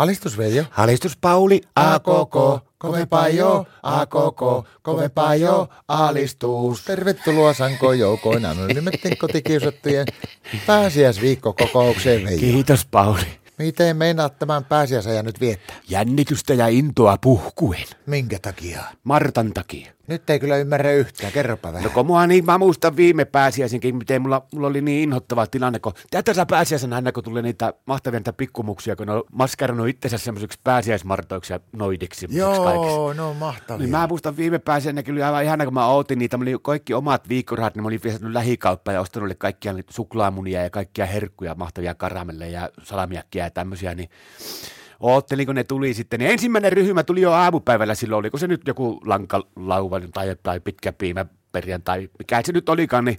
Alistus Veijo. Alistus Pauli, A koko, kovempaa jo, a koko, kovempaa jo, alistus. Tervetuloa Sanko joukoina anonymitten kotikiusattujen pääsiäisviikkokokoukseen Veijo. Kiitos Pauli. Miten meinaat tämän pääsiäisajan nyt viettää? Jännitystä ja intoa puhkuen. Minkä takia? Martan takia. Nyt ei kyllä ymmärrä yhtään, kerropa vähän. No kun mua niin, mä muistan viime pääsiäisenkin, miten mulla, mulla oli niin inhottava tilanne, kun tätä saa pääsiäisenä aina, kun tulee niitä mahtavia niitä pikkumuksia, kun ne on maskarannut itsensä semmoiseksi pääsiäismartoiksi ja noidiksi. Joo, no mahtavia. Niin mä muistan viime pääsiäisenä kyllä aivan ihana, kun mä ootin niitä, mä oli kaikki omat viikkorahat, niin mä olin vienyt lähikauppaan ja ostanut kaikkia suklaamunia ja kaikkia herkkuja, mahtavia karamelleja ja salamiakkia ja tämmöisiä, niin oottelin, kun ne tuli sitten. Niin ensimmäinen ryhmä tuli jo aamupäivällä silloin, oliko se nyt joku lankalauva tai, tai pitkä piimä perjantai, mikä se nyt olikaan, niin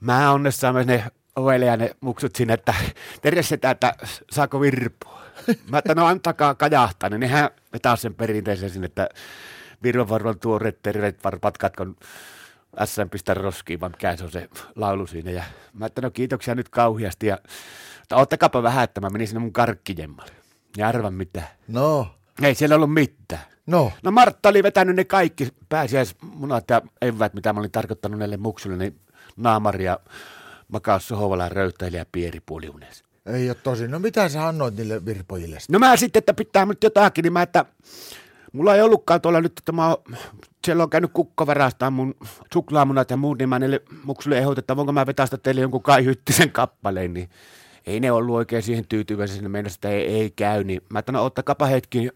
mä onnessaan myös ne ovelle ja ne muksut sinne, että terveistä, että saako virpua. Mä että no antakaa kajahtaa, niin nehän vetää sen perinteisen sinne, että Virvan varvan tuoreet terveet varpatkat, kun SM pistää roskiin, vaan mikä se on se laulu siinä. Ja mä että no kiitoksia nyt kauheasti ja että ottakapa vähän, että mä menin sinne mun karkkijemmalle. Ja arvan mitä. No, Ei siellä ollut mitään. no. No Martta oli vetänyt ne kaikki pääsiäismunat ja evät, mitä mä olin tarkoittanut näille muksulle, niin naamaria makaa sohvalla röyttäili ja pieri puoliunes. Ei ole tosi. No mitä sä annoit niille virpojille? sitten? No mä sitten, että pitää nyt jotakin, niin mä, että mulla ei ollutkaan tuolla nyt, että mä oon, siellä on käynyt kukkavarastaan mun suklaamunat ja muut, niin mä niille muksulle ehdotin, että voinko mä vetästä teille jonkun Kai Hyttisen kappaleen, niin ei ne ollut oikein siihen tyytyväisiä, ne meinasi, että ei, ei käy, niin mä että no ottakapa hetki,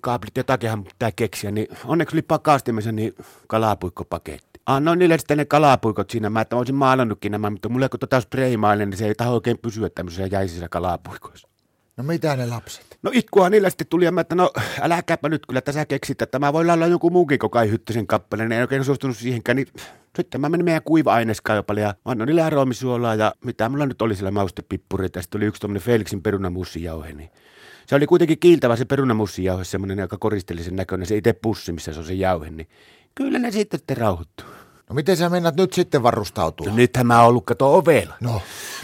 Kaaplit, jotakinhan pitää keksiä, niin onneksi oli pakastimessa niin kalapuikkopaketti. Annoin niille sitten ne kalapuikot siinä, mä että mä olisin maalannutkin nämä, mutta mulle kun tota spraymaille, niin se ei taho oikein pysyä tämmöisissä jäisissä kalapuikoissa. No mitä ne lapset? No itkua niillä sitten tuli, ja mä että no äläkääpä nyt kyllä, että sä keksit, että mä voin laulaa jonkun muunkin koko ajan hyttysen kappaleen, niin en oikein suostunut siihenkään, niin sitten mä menin meidän kuiva-aineskaupalle ja annoin niille aromisuolaa ja mitä mulla nyt oli siellä maustepippureita, sitten oli yksi tuommoinen Felixin perunamussijauhe, niin se oli kuitenkin kiiltävä se perunamussijauhe, semmoinen aika koristellisen näköinen, se itse pussi, missä se on se jauhe, niin kyllä ne sitten sitten rauhoittuu. No miten sä mennät nyt sitten varustautua? No nythän mä oon ollut kato ovella. No.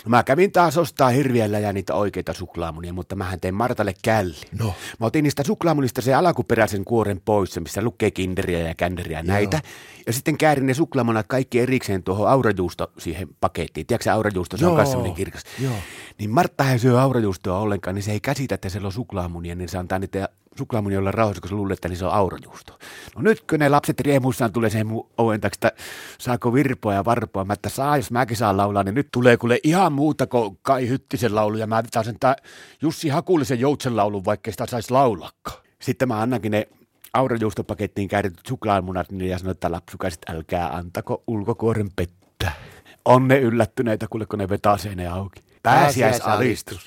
No mä kävin taas ostaa hirviellä ja niitä oikeita suklaamunia, mutta mähän tein Martalle källi. No. Mä otin niistä suklaamunista se alkuperäisen kuoren pois, se missä lukee kinderiä ja känderiä näitä. Ja sitten käärin ne suklaamunat kaikki erikseen tuohon aurajuusto siihen pakettiin. Tiedätkö se aurajuusto, se on Joo, myös semmoinen kirkas. joo. Niin Martta ei syö aurajuustoa ollenkaan, niin se ei käsitä, että siellä on suklaamunia, niin se antaa niitä suklaamunia olla rauhassa, kun se luulee, että niin se on aurajuusto. No nyt kun ne lapset riemuissaan tulee sen mun oven taakse, että saako virpoa ja varpoa, mä että saa, jos mäkin saan laulaa, niin nyt tulee kuule ihan muuta kuin Kai Hyttisen laulu, ja mä taas sen Jussi Hakulisen joutsen laulun, vaikka sitä saisi laulakaan. Sitten mä annankin ne aurajuustopakettiin käärityt suklaamunat niin ja sanoin, että lapsukaiset älkää antako ulkokuoren pettää. On ne yllättyneitä, kuule kun ne vetää ne auki. Pääsiäisalistus.